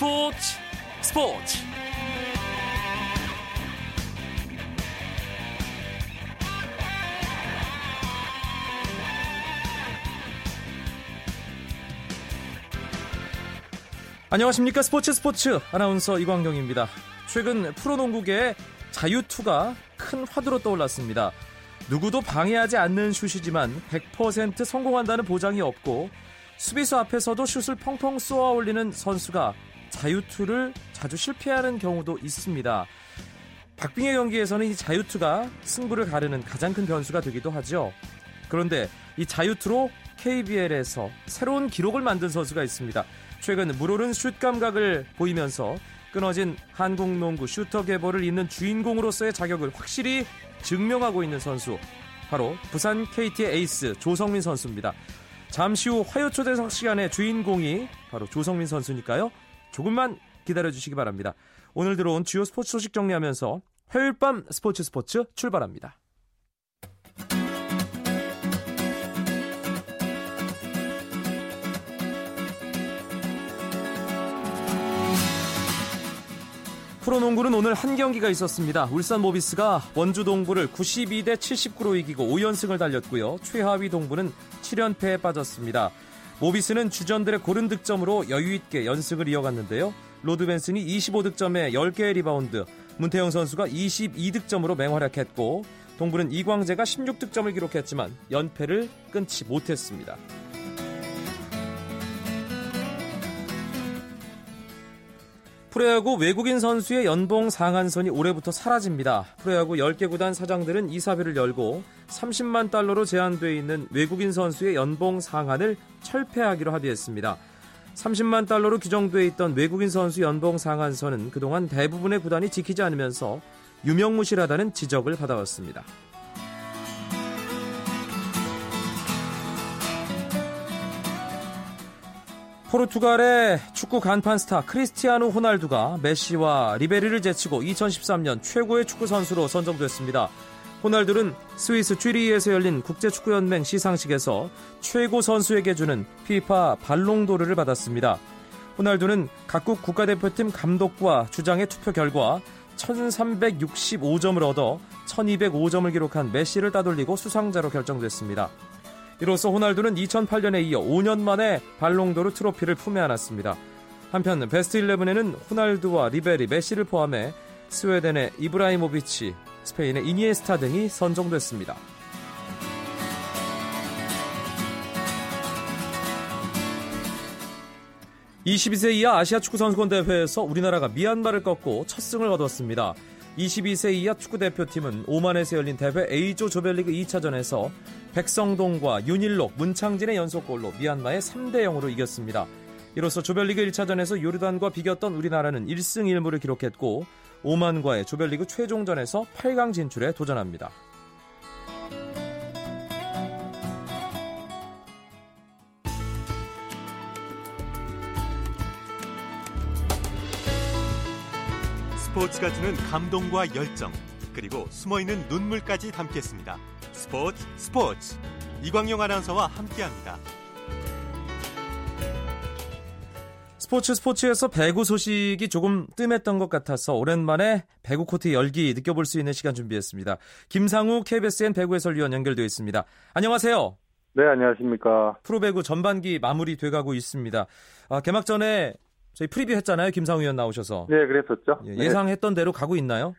스포츠 스포츠 안녕하십니까 스포츠 스포츠 아나운서 이광경입니다. 최근 프로농구계에 자유투가 큰 화두로 떠올랐습니다. 누구도 방해하지 않는 슛이지만 100% 성공한다는 보장이 없고 수비수 앞에서도 슛을 펑펑 쏘아 올리는 선수가 자유투를 자주 실패하는 경우도 있습니다. 박빙의 경기에서는 이 자유투가 승부를 가르는 가장 큰 변수가 되기도 하죠. 그런데 이 자유투로 KBL에서 새로운 기록을 만든 선수가 있습니다. 최근 물오른 슛 감각을 보이면서 끊어진 한국 농구 슈터 계보를 잇는 주인공으로서의 자격을 확실히 증명하고 있는 선수 바로 부산 KT의 에이스 조성민 선수입니다. 잠시 후 화요 초대석 시간의 주인공이 바로 조성민 선수니까요. 조금만 기다려 주시기 바랍니다. 오늘 들어온 주요 스포츠 소식 정리하면서 화요일 밤 스포츠 스포츠 출발합니다. 프로농구는 오늘 한 경기가 있었습니다. 울산 모비스가 원주 동부를 92대 79로 이기고 5연승을 달렸고요. 최하위 동부는 7연패에 빠졌습니다. 모비스는 주전들의 고른 득점으로 여유있게 연승을 이어갔는데요. 로드 벤슨이 25득점에 10개의 리바운드, 문태영 선수가 22득점으로 맹활약했고 동부는 이광재가 16득점을 기록했지만 연패를 끊지 못했습니다. 프로야구 외국인 선수의 연봉 상한선이 올해부터 사라집니다. 프로야구 10개 구단 사장들은 이사회를 열고 30만 달러로 제한되어 있는 외국인 선수의 연봉 상한을 철폐하기로 합의했습니다. 30만 달러로 규정되어 있던 외국인 선수 연봉 상한선은 그동안 대부분의 구단이 지키지 않으면서 유명무실하다는 지적을 받아왔습니다. 포르투갈의 축구 간판 스타 크리스티아누 호날두가 메시와 리베리를 제치고 2013년 최고의 축구 선수로 선정됐습니다. 호날두는 스위스 취리히에서 열린 국제축구연맹 시상식에서 최고 선수에게 주는 피파 발롱도르를 받았습니다. 호날두는 각국 국가대표팀 감독과 주장의 투표 결과 1365점을 얻어 1205점을 기록한 메시를 따돌리고 수상자로 결정됐습니다. 이로써 호날두는 2008년에 이어 5년 만에 발롱도르 트로피를 품에 안았습니다. 한편 베스트 11에는 호날두와 리베리, 메시를 포함해 스웨덴의 이브라히모비치, 스페인의 이니에스타 등이 선정됐습니다. 22세 이하 아시아 축구 선수권 대회에서 우리나라가 미얀마를 꺾고 첫 승을 거뒀습니다. 22세 이하 축구 대표팀은 오만에서 열린 대회 A조 조별리그 2차전에서 백성동과 윤일록, 문창진의 연속골로 미얀마에 3대 0으로 이겼습니다. 이로써 조별리그 1차전에서 요르단과 비겼던 우리나라는 1승 1무를 기록했고 오만과의 조별리그 최종전에서 8강 진출에 도전합니다. 스포츠가 주는 감동과 열정 그리고 숨어있는 눈물까지 담겠습니다. 스포츠 스포츠 이광용 아나운서와 함께합니다. 스포츠 스포츠에서 배구 소식이 조금 뜸했던 것 같아서 오랜만에 배구 코트 열기 느껴볼 수 있는 시간 준비했습니다. 김상우 KBSN 배구 해설위원 연결되어 있습니다. 안녕하세요. 네, 안녕하십니까. 프로배구 전반기 마무리 돼가고 있습니다. 아, 개막 전에 저희 프리뷰 했잖아요. 김상우 위원 나오셔서. 네, 그랬었죠. 예, 상했던 대로 가고 있나요?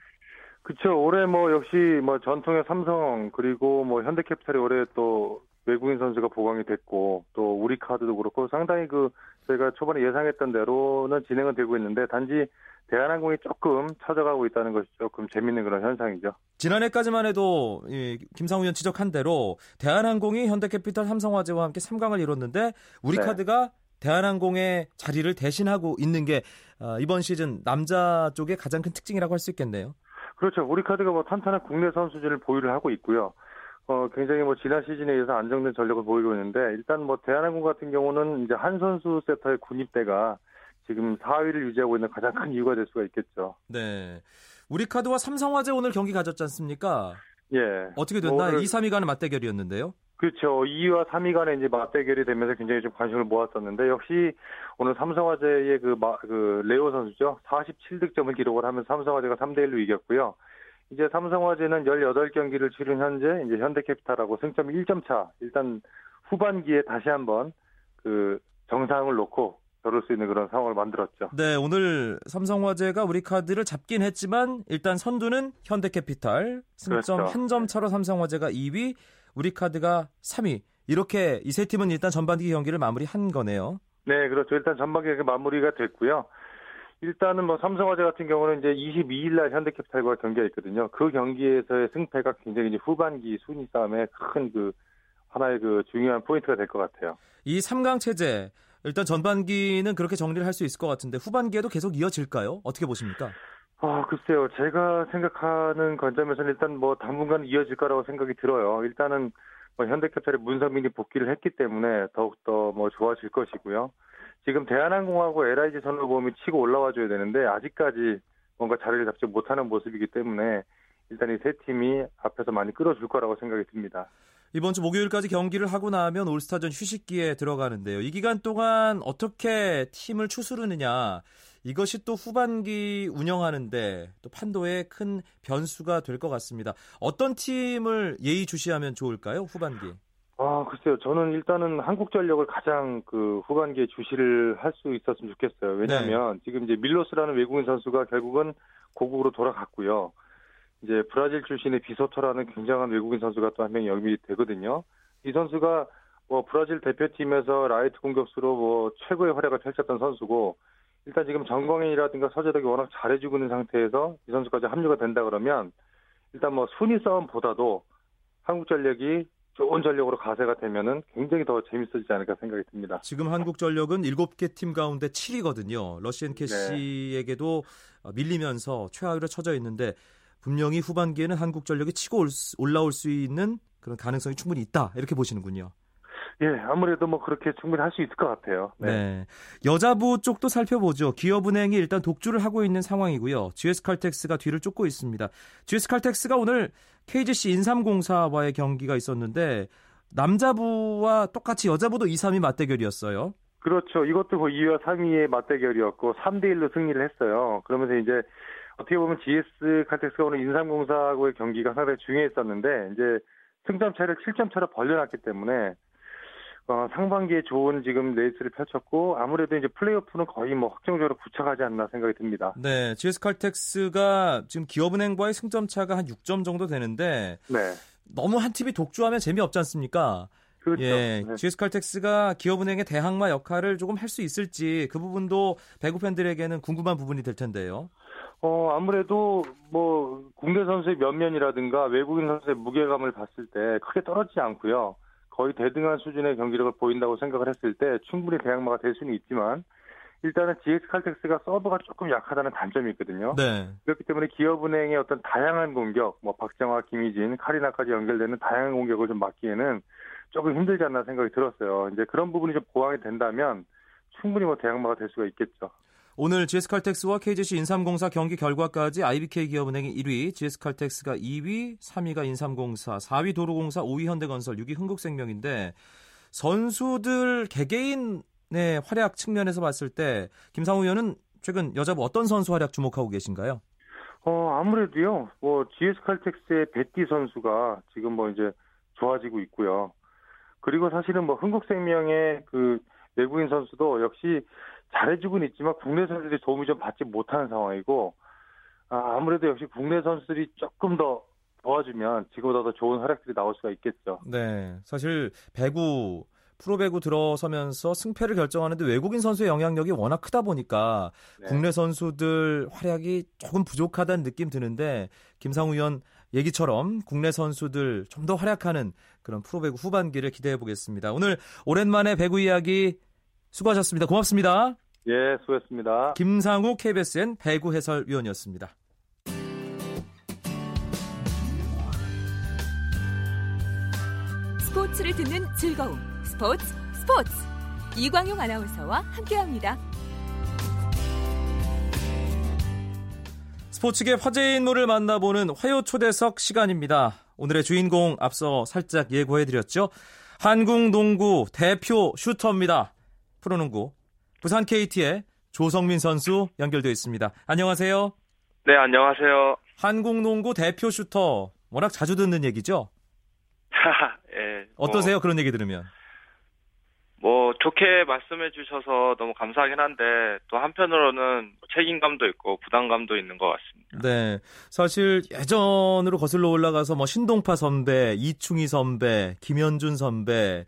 그렇죠. 올해 뭐 역시 뭐 전통의 삼성 그리고 뭐 현대캐피탈이 올해 또 외국인 선수가 보강이 됐고 또 우리 카드도 그렇고 상당히 그 저희가 초반에 예상했던 대로는 진행은 되고 있는데 단지 대한항공이 조금 찾아가고 있다는 것이 조금 재밌는 그런 현상이죠. 지난해까지만 해도 이 김상우 의원 지적한 대로 대한항공이 현대캐피탈 삼성화재와 함께 3강을 이뤘는데 우리카드가 네. 대한항공의 자리를 대신하고 있는 게 어, 이번 시즌 남자 쪽의 가장 큰 특징이라고 할 수 있겠네요. 그렇죠. 우리카드가 뭐 탄탄한 국내 선수진을 보유를 하고 있고요. 어, 굉장히 뭐 지난 시즌에 의해서 안정된 전력을 보이고 있는데 일단 뭐 대한항공 같은 경우는 이제 한 선수 세터의 군입대가 지금 4위를 유지하고 있는 가장 큰 이유가 될 수가 있겠죠. 네. 우리카드와 삼성화재 오늘 경기 가졌지 않습니까? 예. 어떻게 됐나요? 뭐 2, 3위 간의 맞대결이었는데요. 그렇죠. 2위와 3위 간에 이제 맞대결이 되면서 굉장히 좀 관심을 모았었는데 역시 오늘 삼성화재의 그, 마, 그 레오 선수죠. 47득점을 기록을 하면서 삼성화재가 3대 1로 이겼고요. 이제 삼성화재는 18경기를 치른 현재 이제 현대캐피탈하고 승점 1점 차. 일단 후반기에 다시 한번 그 정상을 놓고 겨룰 수 있는 그런 상황을 만들었죠. 네, 오늘 삼성화재가 우리 카드를 잡긴 했지만 일단 선두는 현대캐피탈 승점 그렇죠. 한점 차로 삼성화재가 2위, 우리 카드가 3위. 이렇게 이 세 팀은 일단 전반기 경기를 마무리한 거네요. 네, 그렇죠. 일단 전반기 경기 마무리가 됐고요. 일단은 뭐 삼성화재 같은 경우는 이제 22일 날 현대캐피탈과 경기가 있거든요. 그 경기에서의 승패가 굉장히 이제 후반기 순위 싸움에 큰 그 하나의 그 중요한 포인트가 될 것 같아요. 이 3강 체제 일단 전반기는 그렇게 정리를 할 수 있을 것 같은데 후반기에도 계속 이어질까요? 어떻게 보십니까? 아, 글쎄요. 제가 생각하는 관점에서는 일단 뭐 당분간 이어질 거라고 생각이 들어요. 일단은 뭐 현대캐피탈의 문성민이 복귀를 했기 때문에 더욱더 뭐 좋아질 것이고요. 지금 대한항공하고 LIG 선로보험이 치고 올라와 줘야 되는데 아직까지 뭔가 자리를 잡지 못하는 모습이기 때문에 일단 이 세 팀이 앞에서 많이 끌어줄 거라고 생각이 듭니다. 이번 주 목요일까지 경기를 하고 나면 올스타전 휴식기에 들어가는데요. 이 기간 동안 어떻게 팀을 추스르느냐 이것이 또 후반기 운영하는데 또 판도에 큰 변수가 될 것 같습니다. 어떤 팀을 예의주시하면 좋을까요? 후반기. 아, 글쎄요. 저는 일단은 한국전력을 가장 그 후반기에 주시를 할 수 있었으면 좋겠어요. 왜냐하면 지금 이제 밀로스라는 외국인 선수가 결국은 고국으로 돌아갔고요. 이제 브라질 출신의 비소토라는 굉장한 외국인 선수가 또 한 명이 영입이 되거든요. 이 선수가 뭐 브라질 대표팀에서 라이트 공격수로 뭐 최고의 활약을 펼쳤던 선수고 일단 지금 전광인이라든가 서재덕이 워낙 잘해주고 있는 상태에서 이 선수까지 합류가 된다 그러면 일단 뭐 순위 싸움보다도 한국전력이 좋은 전력으로 가세가 되면은 굉장히 더 재밌어지지 않을까 생각이 듭니다. 지금 한국전력은 7개 팀 가운데 7위거든요. 러시앤 캐시에게도 밀리면서 최하위로 쳐져 있는데 분명히 후반기에는 한국전력이 치고 올라올 수 있는 그런 가능성이 충분히 있다. 이렇게 보시는군요. 예, 아무래도 뭐 그렇게 충분히 할 수 있을 것 같아요. 네. 네. 여자부 쪽도 살펴보죠. 기업은행이 일단 독주를 하고 있는 상황이고요. GS칼텍스가 뒤를 쫓고 있습니다. GS칼텍스가 오늘 KGC 인삼공사와의 경기가 있었는데 남자부와 똑같이 여자부도 2, 3위 맞대결이었어요. 그렇죠. 이것도 뭐 2위와 3위의 맞대결이었고 3대 1로 승리를 했어요. 그러면서 이제 어떻게 보면 GS 칼텍스가 오늘 인삼공사하고의 경기가 상당히 중요했었는데 이제 승점 차를 7점 차로 벌려놨기 때문에 어, 상반기에 좋은 지금 레이스를 펼쳤고 아무래도 이제 플레이오프는 거의 뭐 확정적으로 구착하지 않나 생각이 듭니다. 네, GS 칼텍스가 지금 기업은행과의 승점 차가 한 6점 정도 되는데 네. 너무 한 팀이 독주하면 재미없지 않습니까? 그렇죠. 예, 네. GS 칼텍스가 기업은행의 대항마 역할을 조금 할 수 있을지 그 부분도 배구 팬들에게는 궁금한 부분이 될 텐데요. 어, 아무래도 뭐 국내 선수의 면면이라든가 외국인 선수의 무게감을 봤을 때 크게 떨어지지 않고요. 거의 대등한 수준의 경기력을 보인다고 생각을 했을 때 충분히 대항마가 될 수는 있지만 일단은 GX 칼텍스가 서브가 조금 약하다는 단점이 있거든요. 네. 그렇기 때문에 기업은행의 어떤 다양한 공격, 뭐 박정화, 김희진, 카리나까지 연결되는 다양한 공격을 좀 막기에는 조금 힘들지 않나 생각이 들었어요. 이제 그런 부분이 좀 보완이 된다면 충분히 뭐 대항마가 될 수가 있겠죠. 오늘 GS칼텍스와 KGC 인삼공사 경기 결과까지 IBK 기업은행이 1위, GS칼텍스가 2위, 3위가 인삼공사, 4위 도로공사, 5위 현대건설, 6위 흥국생명인데 선수들 개개인의 활약 측면에서 봤을 때 김상우 의원은 최근 여자부 어떤 선수 활약 주목하고 계신가요? 어, 아무래도요. 뭐 GS칼텍스의 베티 선수가 지금 뭐 이제 좋아지고 있고요. 그리고 사실은 뭐 흥국생명의 그 외국인 선수도 역시 잘해주고는 있지만 국내 선수들이 도움이 좀 받지 못하는 상황이고 아, 아무래도 역시 국내 선수들이 조금 더 도와주면 지금보다 더 좋은 활약들이 나올 수가 있겠죠. 네, 사실 배구 프로배구 들어서면서 승패를 결정하는데 외국인 선수의 영향력이 워낙 크다 보니까 네. 국내 선수들 활약이 조금 부족하다는 느낌 드는데 김상우 의원 얘기처럼 국내 선수들 좀 더 활약하는 그런 프로배구 후반기를 기대해 보겠습니다. 오늘 오랜만에 배구 이야기 수고하셨습니다. 고맙습니다. 예, 수고했습니다. 김상우 KBSN 배구 해설위원이었습니다. 스포츠를 듣는 즐거움. 스포츠 스포츠. 이광용 아나운서와 함께합니다. 스포츠계 화제의 인물을 만나보는 화요 초대석 시간입니다. 오늘의 주인공 앞서 살짝 예고해드렸죠. 한국 농구 대표 슈터입니다. 프로농구 부산 KT의 조성민 선수 연결되어 있습니다. 안녕하세요. 네, 안녕하세요. 한국 농구 대표 슈터 워낙 자주 듣는 얘기죠. 예, 어떠세요? 그런 얘기 들으면? 뭐 좋게 말씀해 주셔서 너무 감사하긴 한데 또 한편으로는 책임감도 있고 부담감도 있는 것 같습니다. 네. 사실 예전으로 거슬러 올라가서 뭐 신동파 선배, 이충희 선배, 김현준 선배,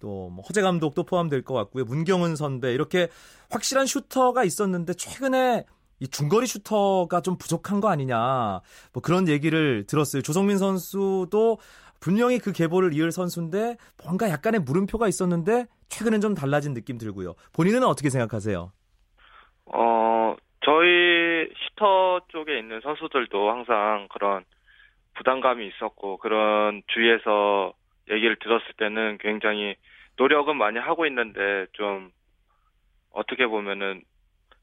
또뭐 허재 감독도 포함될 것 같고요. 문경은 선배 이렇게 확실한 슈터가 있었는데 최근에 이 중거리 슈터가 좀 부족한 거 아니냐. 뭐 그런 얘기를 들었어요. 조성민 선수도 분명히 그 계보를 이을 선수인데 뭔가 약간의 물음표가 있었는데 최근엔 좀 달라진 느낌 들고요. 본인은 어떻게 생각하세요? 어, 저희 슈터 쪽에 있는 선수들도 항상 그런 부담감이 있었고 그런 주위에서 얘기를 들었을 때는 굉장히 노력은 많이 하고 있는데 좀 어떻게 보면은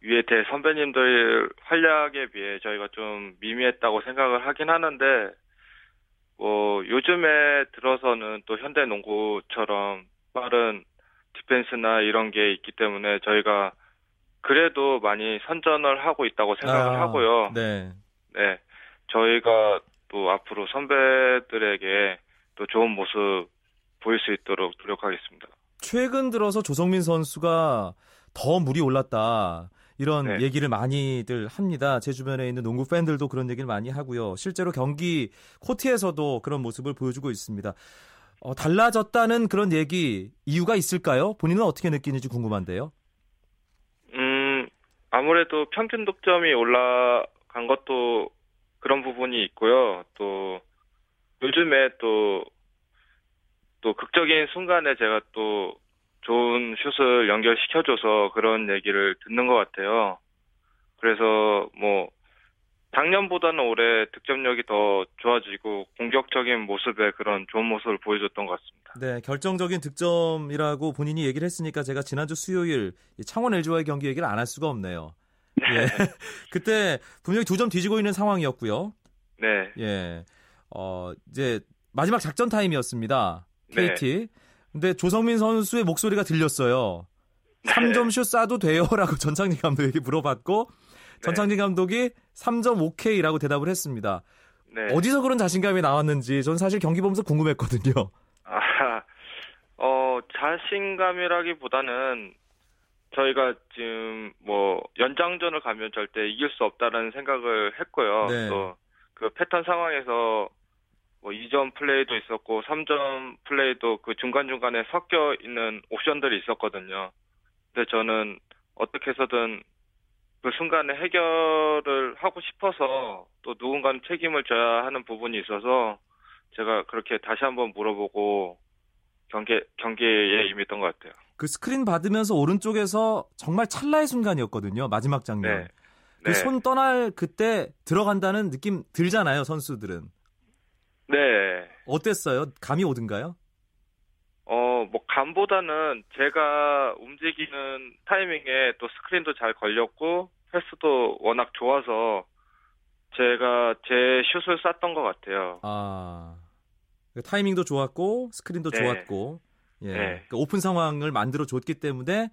위에 대 선배님들 활약에 비해 저희가 좀 미미했다고 생각을 하긴 하는데 뭐 요즘에 들어서는 또 현대 농구처럼 빠른 디펜스나 이런 게 있기 때문에 저희가 그래도 많이 선전을 하고 있다고 생각을 아, 하고요. 네. 네. 저희가 또 앞으로 선배들에게 또 좋은 모습 보일 수 있도록 노력하겠습니다. 최근 들어서 조성민 선수가 더 물이 올랐다. 이런 네. 얘기를 많이들 합니다. 제 주변에 있는 농구 팬들도 그런 얘기를 많이 하고요. 실제로 경기 코트에서도 그런 모습을 보여주고 있습니다. 어, 달라졌다는 그런 얘기 이유가 있을까요? 본인은 어떻게 느끼는지 궁금한데요. 음, 아무래도 평균 득점이 올라간 것도 그런 부분이 있고요. 또 요즘에 또, 또 극적인 순간에 제가 또 좋은 슛을 연결시켜줘서 그런 얘기를 듣는 것 같아요. 그래서 뭐, 작년보다는 올해 득점력이 더 좋아지고 공격적인 모습에 그런 좋은 모습을 보여줬던 것 같습니다. 네, 결정적인 득점이라고 본인이 얘기를 했으니까 제가 지난주 수요일 이 창원 LG와의 경기 얘기를 안 할 수가 없네요. 예. 그때 분명히 두 점 뒤지고 있는 상황이었고요. 네. 예. 어, 이제 마지막 작전 타임이었습니다. 네. KT. 근데 조성민 선수의 목소리가 들렸어요. 네. 3점 슛 쏴도 돼요라고 전창진 감독에게 물어봤고 전창진 감독이 3점 오케이라고 대답을 했습니다. 네. 어디서 그런 자신감이 나왔는지 전 사실 경기 보면서 궁금했거든요. 아, 어, 자신감이라기보다는 저희가 지금 뭐 연장전을 가면 절대 이길 수 없다는 생각을 했고요. 네. 또그 패턴 상황에서 뭐 2점 플레이도 있었고 3점 플레이도 그 중간중간에 섞여 있는 옵션들이 있었거든요. 근데 저는 어떻게 해서든 그 순간에 해결을 하고 싶어서 또 누군가는 책임을 져야 하는 부분이 있어서 제가 그렇게 다시 한번 물어보고 경기 경기에 임했던 것 같아요. 그 스크린 받으면서 오른쪽에서 정말 찰나의 순간이었거든요. 마지막 장면. 네. 그 네. 손 떠날 그때 들어간다는 느낌 들잖아요, 선수들은. 네. 어땠어요? 감이 오든가요? 어, 뭐 감보다는 제가 움직이는 타이밍에 또 스크린도 잘 걸렸고 패스도 워낙 좋아서 제가 제 슛을 쐈던 것 같아요. 아. 그 타이밍도 좋았고 스크린도 네. 좋았고 예. 네. 그 오픈 상황을 만들어 줬기 때문에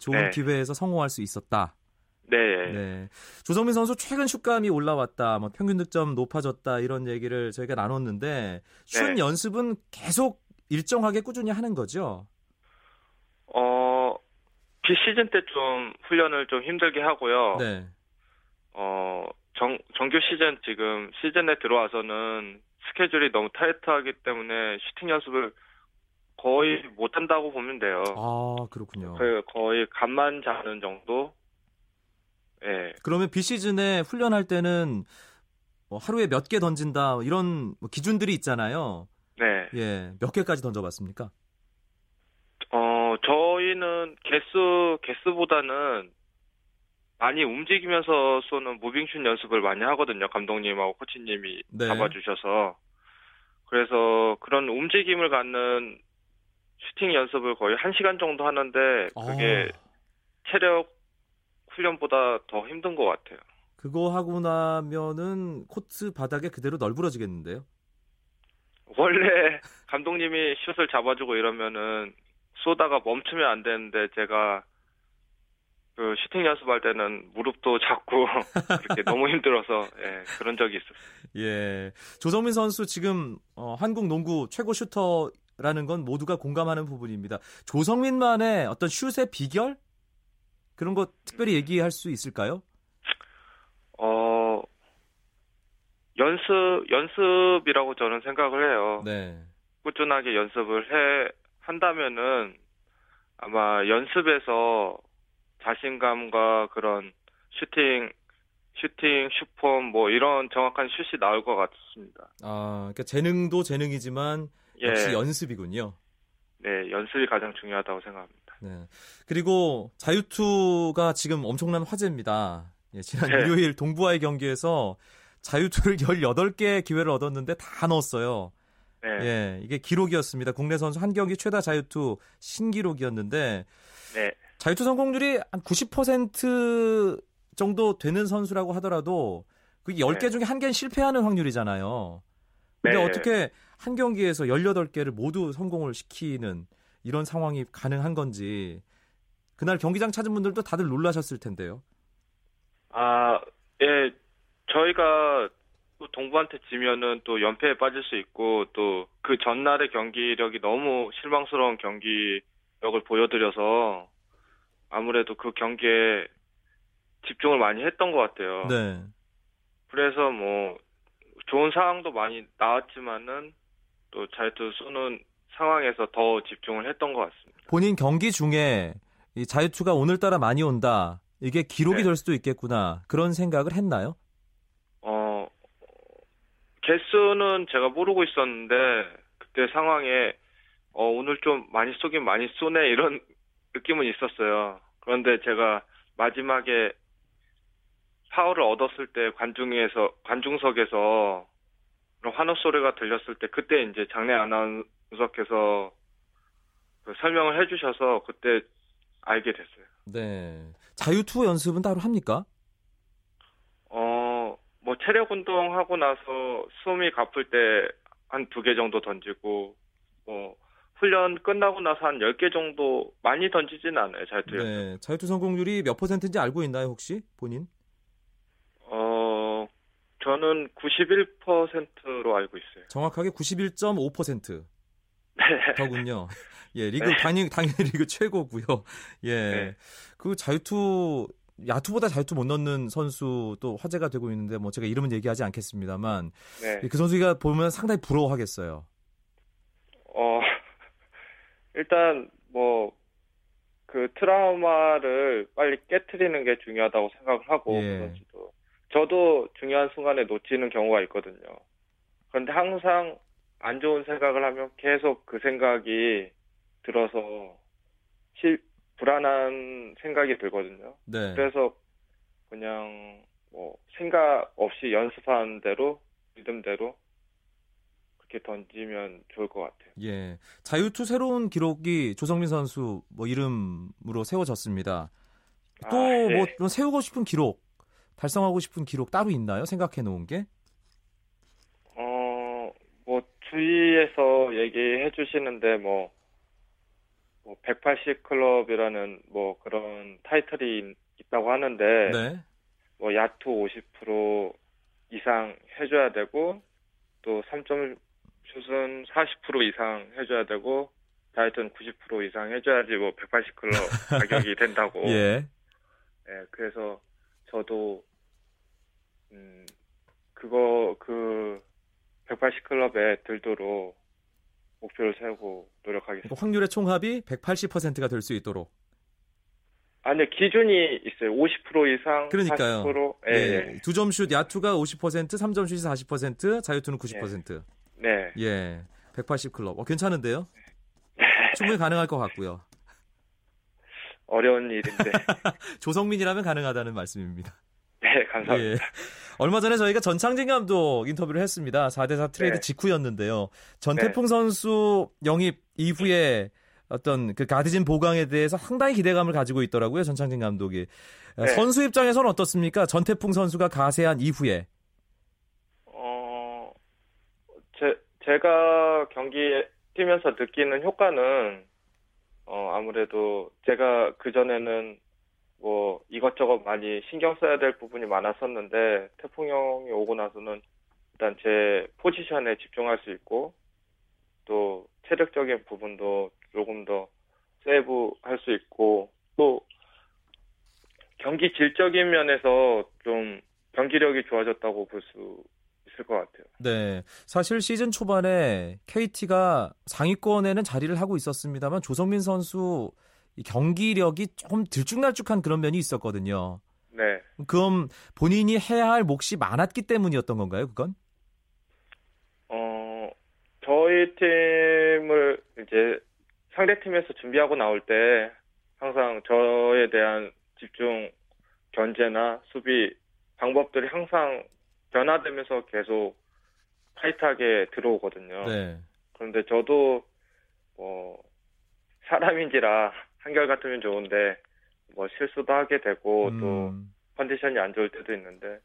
좋은 네. 기회에서 성공할 수 있었다. 네. 네. 조성민 선수 최근 슛감이 올라왔다. 뭐 평균 득점 높아졌다. 이런 얘기를 저희가 나눴는데 슛 네. 연습은 계속 일정하게 꾸준히 하는 거죠. 어, 비시즌 때 좀 훈련을 좀 힘들게 하고요. 네. 어, 정, 정규 시즌 지금 시즌에 들어와서는 스케줄이 너무 타이트하기 때문에 슈팅 연습을 거의 못 한다고 보면 돼요. 아, 그렇군요. 그 거의 간만 자는 정도? 예. 그러면 비시즌에 훈련할 때는 뭐 하루에 몇 개 던진다 이런 뭐 기준들이 있잖아요. 네. 예, 몇 개까지 던져봤습니까? 어, 저희는 개수, 개수보다는 많이 움직이면서 쏘는 무빙슛 연습을 많이 하거든요. 감독님하고 코치님이 네. 잡아주셔서. 그래서 그런 움직임을 갖는 슈팅 연습을 거의 한 시간 정도 하는데 그게 아, 체력 훈련보다 더 힘든 것 같아요. 그거 하고 나면은 코트 바닥에 그대로 널브러지겠는데요. 원래 감독님이 슛을 잡아주고 이러면은 쏘다가 멈추면 안 되는데 제가 그 슈팅 연습할 때는 무릎도 잡고 그렇게 너무 힘들어서 예, 그런 적이 있었어요. 예. 조성민 선수 지금 어, 한국 농구 최고 슈터라는 건 모두가 공감하는 부분입니다. 조성민만의 어떤 슛의 비결 그런 거 특별히 얘기할 수 있을까요? 어 연습 연습이라고 저는 생각을 해요. 네. 꾸준하게 연습을 해 한다면은 아마 연습에서 자신감과 그런 슈팅 슈팅 슈폼 뭐 이런 정확한 슛이 나올 것 같습니다. 아, 그러니까 재능도 재능이지만 예. 역시 연습이군요. 네, 연습이 가장 중요하다고 생각합니다. 네. 그리고 자유투가 지금 엄청난 화제입니다. 예, 지난 네. 일요일 동부와의 경기에서 자유투를 18개 기회를 얻었는데 다 넣었어요. 네. 예, 이게 기록이었습니다. 국내 선수 한 경기 최다 자유투 신기록이었는데 네. 자유투 성공률이 한 90% 정도 되는 선수라고 하더라도 그게 10개 네. 중에 한 개는 실패하는 확률이잖아요. 근데 네. 어떻게 한 경기에서 18개를 모두 성공을 시키는 이런 상황이 가능한 건지 그날 경기장 찾은 분들도 다들 놀라셨을 텐데요. 아, 예, 저희가 또 동부한테 지면은 또 연패에 빠질 수 있고 또 그 전날의 경기력이 너무 실망스러운 경기력을 보여드려서 아무래도 그 경기에 집중을 많이 했던 것 같아요. 네. 그래서 뭐 좋은 상황도 많이 나왔지만은 또 자유투 쏘는 상황에서 더 집중을 했던 것 같습니다. 본인 경기 중에 이 자유투가 오늘따라 많이 온다. 이게 기록이 네. 될 수도 있겠구나. 그런 생각을 했나요? 어, 개수는 제가 모르고 있었는데, 그때 상황에, 어, 오늘 좀 많이 쏘긴 많이 쏘네, 이런 느낌은 있었어요. 그런데 제가 마지막에 파울을 얻었을 때 관중에서, 관중석에서 환호 소리가 들렸을 때, 그때 이제 장례 아나운서께서 그 설명을 해주셔서 그때 알게 됐어요. 네. 자유투 연습은 따로 합니까? 어, 뭐 체력 운동 하고 나서 숨이 가쁠 때 한 두 개 정도 던지고 뭐 훈련 끝나고 나서 한 10개 정도 많이 던지진 않아요, 자유투. 네. 네. 자유투 성공률이 몇 퍼센트인지 알고 있나요, 혹시? 본인? 어, 저는 91%로 알고 있어요. 정확하게 91.5%. 네. 더군요. 예, 리그 네. 당연히 당연히 리그 최고고요. 예. 네. 그 자유투 야투보다 자유투 못 넣는 선수도 화제가 되고 있는데 뭐 제가 이름은 얘기하지 않겠습니다만 네. 그 선수가 보면 상당히 부러워하겠어요. 어, 일단 뭐 그 트라우마를 빨리 깨트리는 게 중요하다고 생각을 하고 예. 그 선수도 저도 중요한 순간에 놓치는 경우가 있거든요. 그런데 항상 안 좋은 생각을 하면 계속 그 생각이 들어서 실 불안한 생각이 들거든요. 네. 그래서 그냥 뭐 생각 없이 연습하는 대로 리듬대로 그렇게 던지면 좋을 것 같아요. 예. 자유투 새로운 기록이 조성민 선수 뭐 이름으로 세워졌습니다. 또 아, 예. 뭐좀 세우고 싶은 기록, 달성하고 싶은 기록 따로 있나요? 생각해 놓은 게? 어, 뭐, 주위에서 얘기해 주시는데, 뭐, 뭐, 180 클럽이라는 뭐 그런 타이틀이 있다고 하는데, 네. 뭐, 야투 50% 이상 해줘야 되고, 또 3점 슛은 40% 이상 해줘야 되고, 자유투는 90% 이상 해줘야지 뭐 180 클럽 자격이 된다고. 예. 예, 그래서 저도 음 그거 그 180 클럽에 들도록 목표를 세우고 노력하겠습니다. 확률의 총합이 180%가 될 수 있도록. 아니 기준이 있어요. 50% 이상, 그러니까요. 40%. 예, 예. 두 점슛 야투가 50%, 3점 슛이 40%, 자유투는 90%. 네. 예. 180 클럽. 어, 괜찮은데요? 충분히 가능할 것 같고요. 어려운 일인데. 조성민이라면 가능하다는 말씀입니다. 네, 감사합니다. 예. 얼마 전에 저희가 전창진 감독 인터뷰를 했습니다. 4대4 트레이드 네. 직후였는데요. 전태풍 선수 영입 이후에 어떤 그 가드진 보강에 대해서 상당히 기대감을 가지고 있더라고요. 전창진 감독이. 네. 선수 입장에서는 어떻습니까? 전태풍 선수가 가세한 이후에. 어, 제, 제가 경기 뛰면서 느끼는 효과는 어 아무래도 제가 그 전에는 뭐 이것저것 많이 신경 써야 될 부분이 많았었는데 태풍 형이 오고 나서는 일단 제 포지션에 집중할 수 있고 또 체력적인 부분도 조금 더 세이브할 수 있고 또 경기 질적인 면에서 좀 경기력이 좋아졌다고 볼 수 있을 것 같아요. 네. 사실 시즌 초반에 KT가 상위권에는 자리를 하고 있었습니다만 조성민 선수 경기력이 조금 들쭉날쭉한 그런 면이 있었거든요. 네. 그럼 본인이 해야 할 몫이 많았기 때문이었던 건가요, 그건? 어, 저희 팀을 이제 상대 팀에서 준비하고 나올 때 항상 저에 대한 집중 견제나 수비 방법들이 항상 변화되면서 계속 타이트하게 들어오거든요. 네. 그런데 저도 뭐 사람인지라 한결 같으면 좋은데 뭐 실수도 하게 되고 또 음, 컨디션이 안 좋을 때도 있는데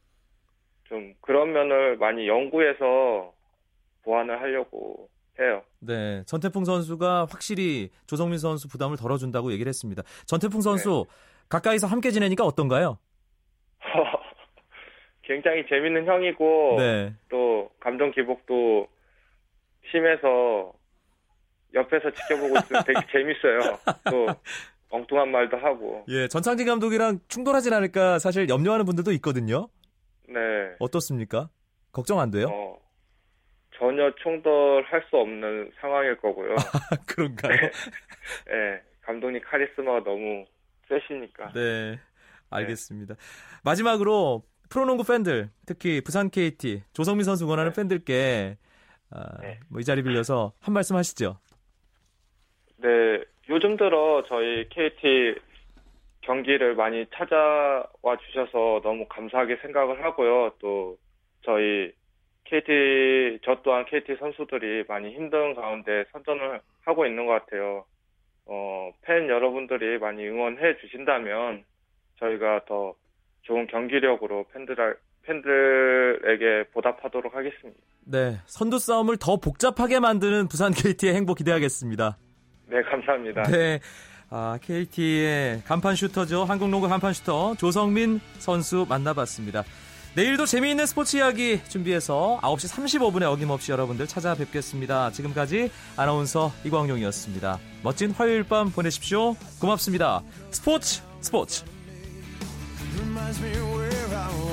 좀 그런 면을 많이 연구해서 보완을 하려고 해요. 네. 전태풍 선수가 확실히 조성민 선수 부담을 덜어준다고 얘기를 했습니다. 전태풍 선수 가까이서 함께 지내니까 어떤가요? 굉장히 재밌는 형이고 네. 또 감정 기복도 심해서 옆에서 지켜보고 있으면 되게 재밌어요. 또 엉뚱한 말도 하고. 예, 전창진 감독이랑 충돌하진 않을까 사실 염려하는 분들도 있거든요. 네. 어떻습니까? 걱정 안 돼요? 어, 전혀 충돌할 수 없는 상황일 거고요. 그런가요? 네. 감독님 카리스마가 너무 세시니까. 네, 알겠습니다. 마지막으로 프로농구 팬들, 특히 부산 KT 조성민 선수 원하는 네. 팬들께 아, 네. 뭐이 자리 빌려서 한 말씀 하시죠. 네, 요즘 들어 저희 KT 경기를 많이 찾아와 주셔서 너무 감사하게 생각을 하고요. 또 저희 KT 저 또한 KT 선수들이 많이 힘든 가운데 선전을 하고 있는 것 같아요. 어, 팬 여러분들이 많이 응원해 주신다면 저희가 더 좋은 경기력으로 팬들 팬들에게 보답하도록 하겠습니다. 네, 선두 싸움을 더 복잡하게 만드는 부산 KT의 행복 기대하겠습니다. 네, 감사합니다. 네. 아, KT의 간판 슈터죠. 한국 농구 간판 슈터 조성민 선수 만나봤습니다. 내일도 재미있는 스포츠 이야기 준비해서 9시 35분에 어김없이 여러분들 찾아뵙겠습니다. 지금까지 아나운서 이광용이었습니다. 멋진 화요일 밤 보내십시오. 고맙습니다. 스포츠 스포츠. Reminds me where I was.